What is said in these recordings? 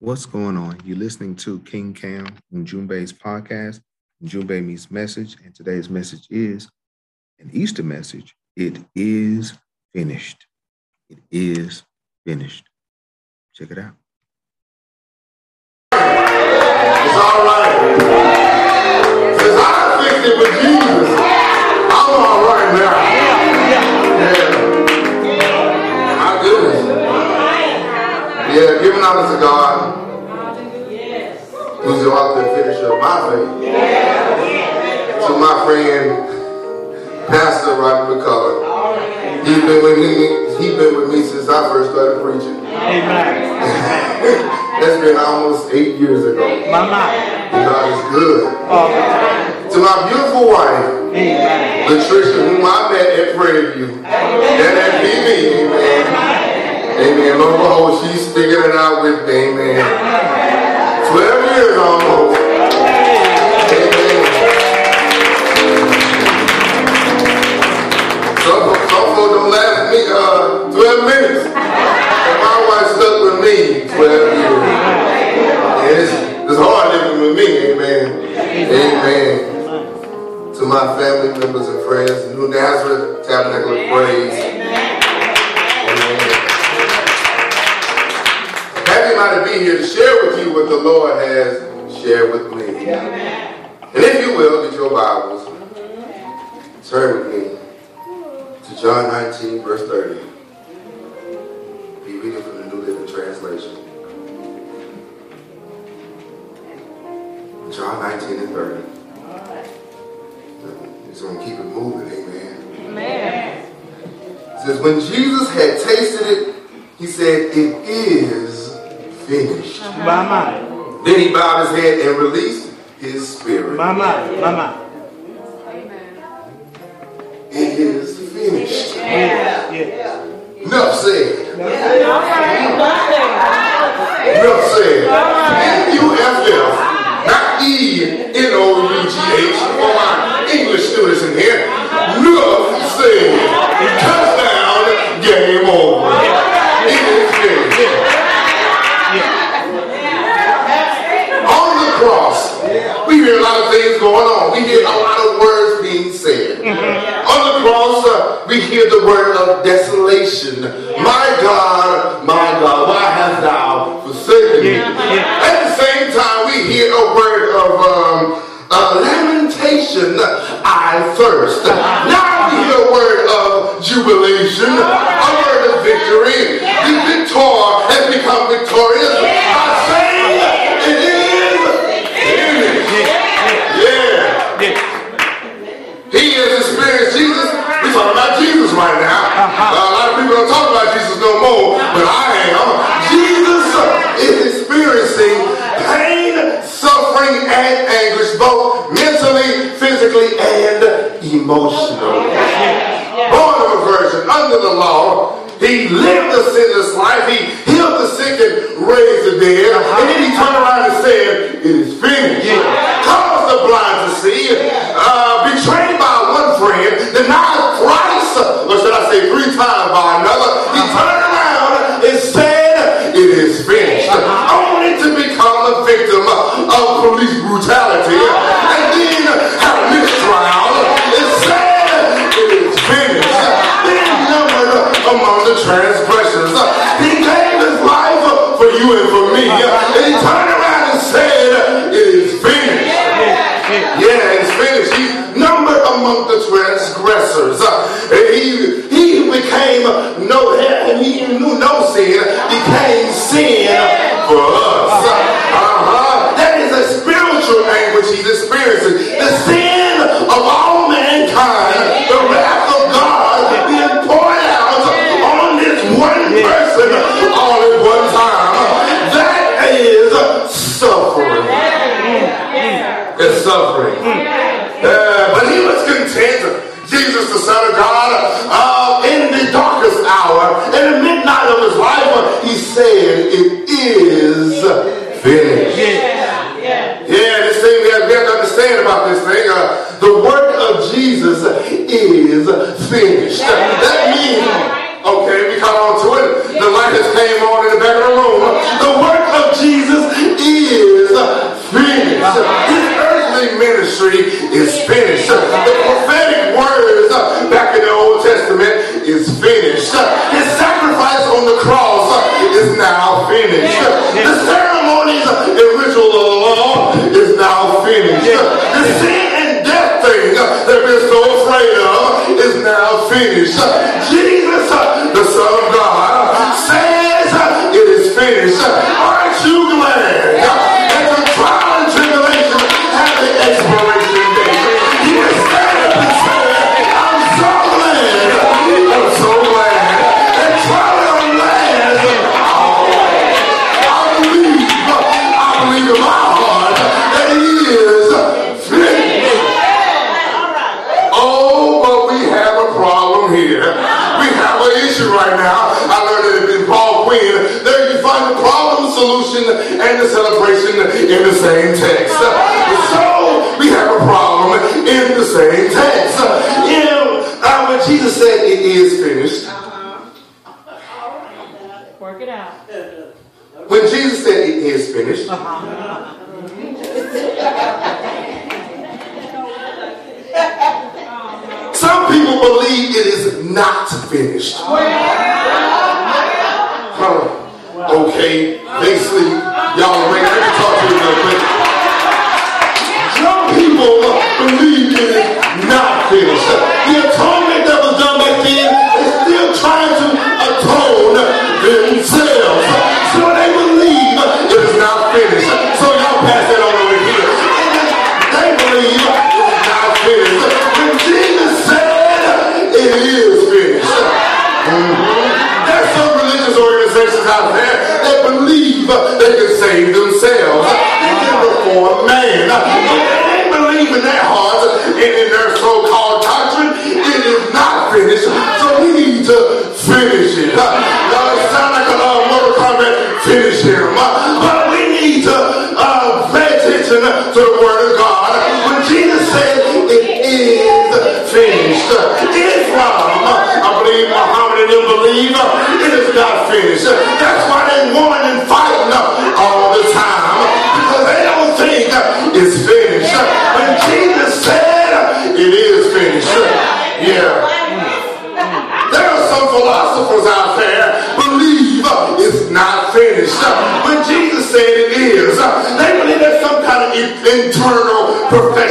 What's going on? You're listening to King Cam and Junbei's podcast, Junbei Meets Message, and today's message is an Easter message. It is finished. It is finished. Check it out. It's all right. Because I fixed it with Jesus. I'm all right now. Yeah, giving honor to God. Who's the author and finisher of my faith. To my friend, Pastor Rodney McCullough. He's been with me, he's been with me since I first started preaching. Amen. That's been almost eight years ago. Mama. God is good. All the time. To my beautiful wife, Amen. Latricia, whom I met at Prairie View. And that be me, amen. Amen. Lo and behold, she's sticking it out with me, amen. With me. And if you will, get your Bibles, turn with me to John 19, verse 30. Be reading from the New Living Translation. John 19 and 30. He's going to keep it moving, amen. It says, when Jesus had tasted it, he said, it is finished. Mama. Then he bowed his head and released his spirit. Mama. Mama. It is finished. Yes. Yes. Enough said. Enough said. N-U-F-F, not E-N-O-U-G-H, for my English students in here. Enough said. Touchdown, game over. It is finished. On the cross, we hear a lot of things going on. We hear a lot of words being said. On the cross, uh, we hear the word of desolation. My God, my God, why hast thou forsaken me? At the same time, we hear a word of um, uh, lamentation. I thirst. Now we hear a word of jubilation, physically, and emotionally. Born of a virgin, under the law, he lived a sinless life. He healed the sick and raised the dead. Uh-huh. And then he turned around and said, It is finished. finished. right now. I learned it in Paul Quinn. There you find the problem, the solution, and the celebration in the same text. So we have a problem in the same text. In, uh, when Jesus said it is finished. Uh-huh. Work it out. When Jesus said it is finished. Uh-huh. Believe it is not finished. Huh. Okay, sleep. Y'all wait. Let me talk to you real quick. Some people believe it is not finished. The out there that believe they can save themselves. They can reform man. But they believe in their hearts and in their so-called doctrine. It is not finished. So we need to finish it. Now it sounds like a uh, Mortal Kombat finish him. But we need to uh, pay attention to the word of God. When Jesus said it is finished. Islam, I believe Muhammad and them believe it is not finished.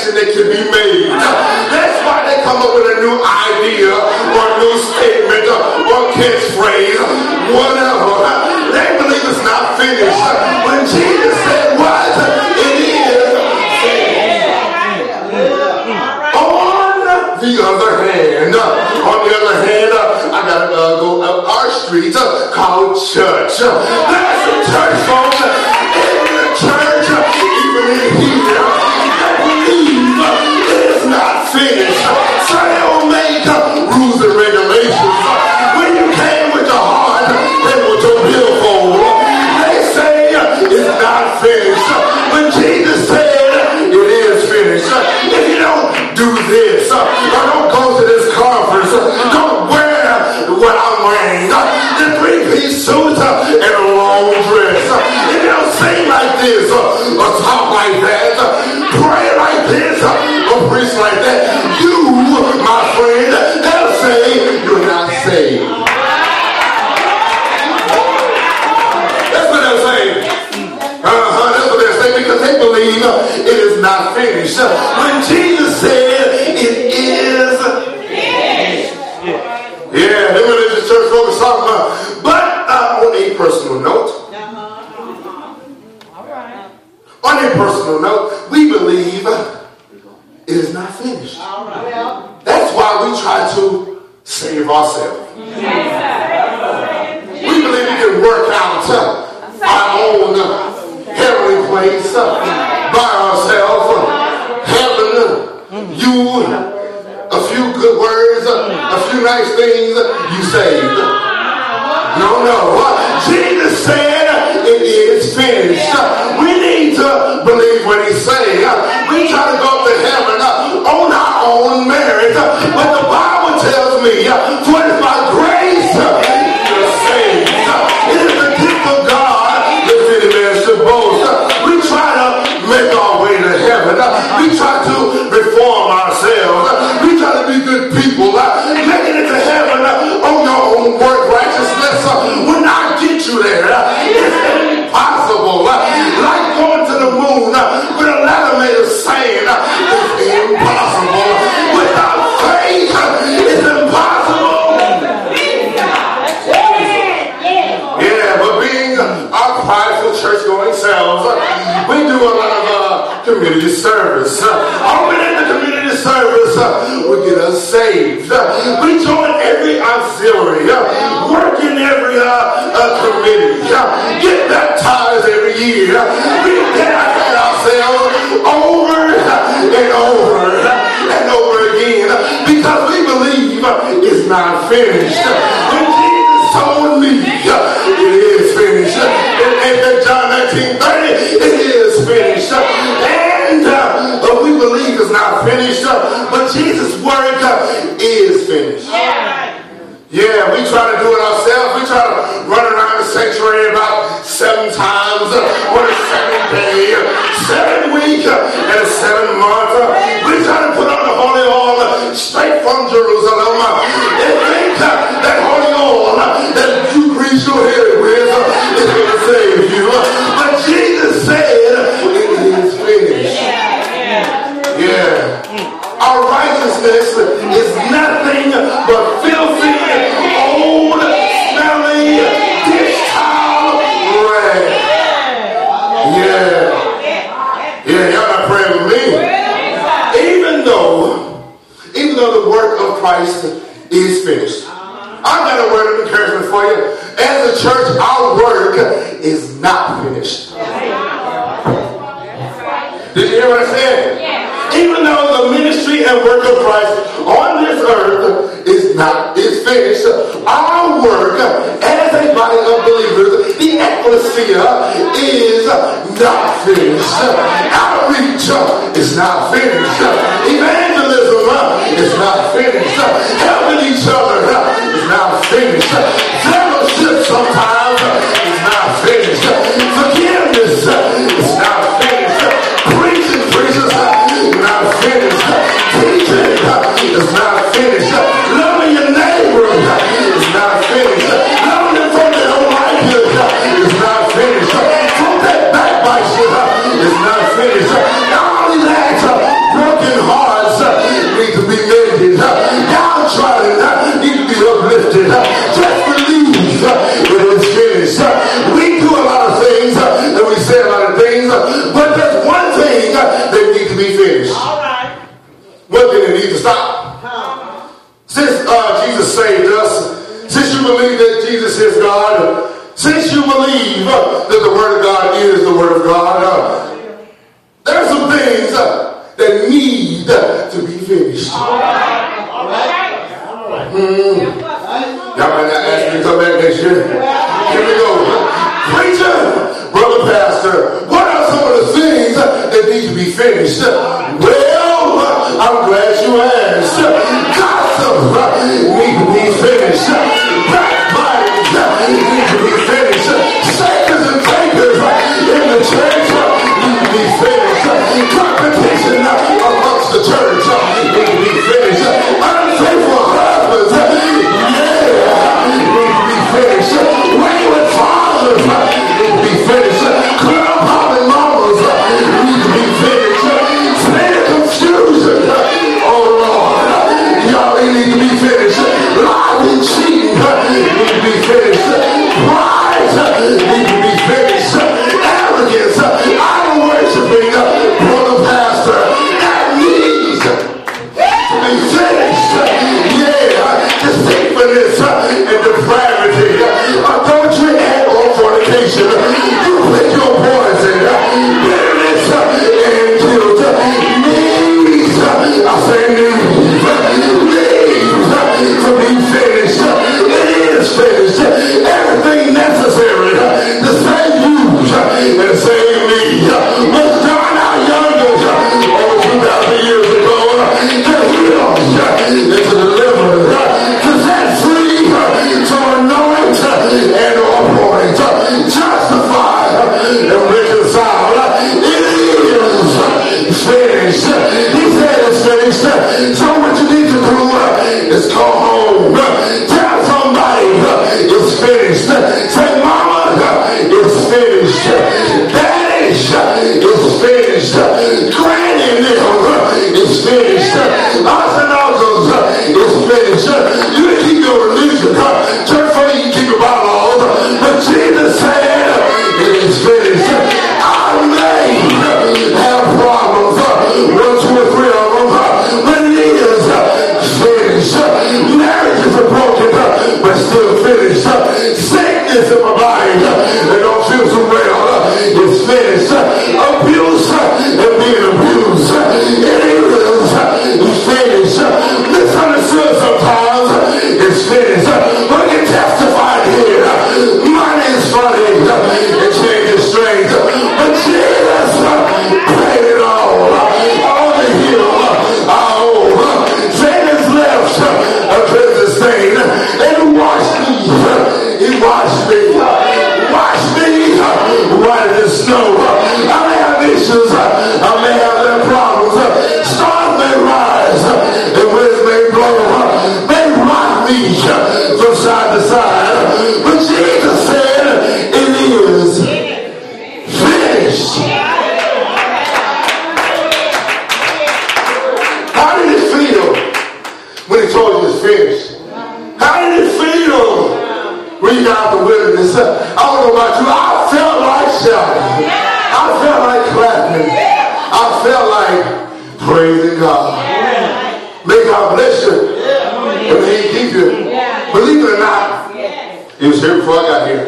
Perfection that can be made. That's why they come up with a new idea or a new statement or catchphrase, whatever. They believe it's not finished. When Jesus said what? It is on the other hand, on the other hand, I gotta uh, go up our street uh, called church. There's some church folks not finished. When Jesus said it is Yeah, the religious church folks talking about. But uh, on a personal note, All right. on a personal note, we believe it is not finished. That's why we try to save ourselves. We believe we can work out uh, our own uh, heavenly place uh, by ourselves. Uh, heaven, a few good words, a few nice things, you saved. No, no. Jesus said it is finished. We need to believe what he said. We try to go up to heaven on our own merit. But the Bible tells me, for it is by finished. When Jesus told me it is finished. In, in John 19 30, it is finished. And uh, we believe it's not finished, but Jesus' word uh, is finished. Yeah, we try to do it ourselves. We try to run around the sanctuary about seven times uh, What a seven day, uh, seven week, and a seven finished. I've got a word of encouragement for you. As a church, our work is not finished. Did you hear what I said? Even though the ministry and work of Christ on this earth is not is finished, our work as a body of believers, the ecclesia, is not finished. Outreach is not finished. Evangelism is not finished. Southern is now finished. finished. All right. All right. All right. Mm. Y'all might not ask me to come back next year. Here we go. Preacher, brother pastor, what are some of the things that need to be finished? Well, I'm glad you asked. liderança How did it feel when you got out the wilderness? I don't know about you. I felt like shouting. I felt like clapping. I felt like praising God. May God bless you. But he keep you. Believe it or not, it was here before I got here.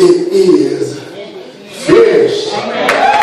It is finished.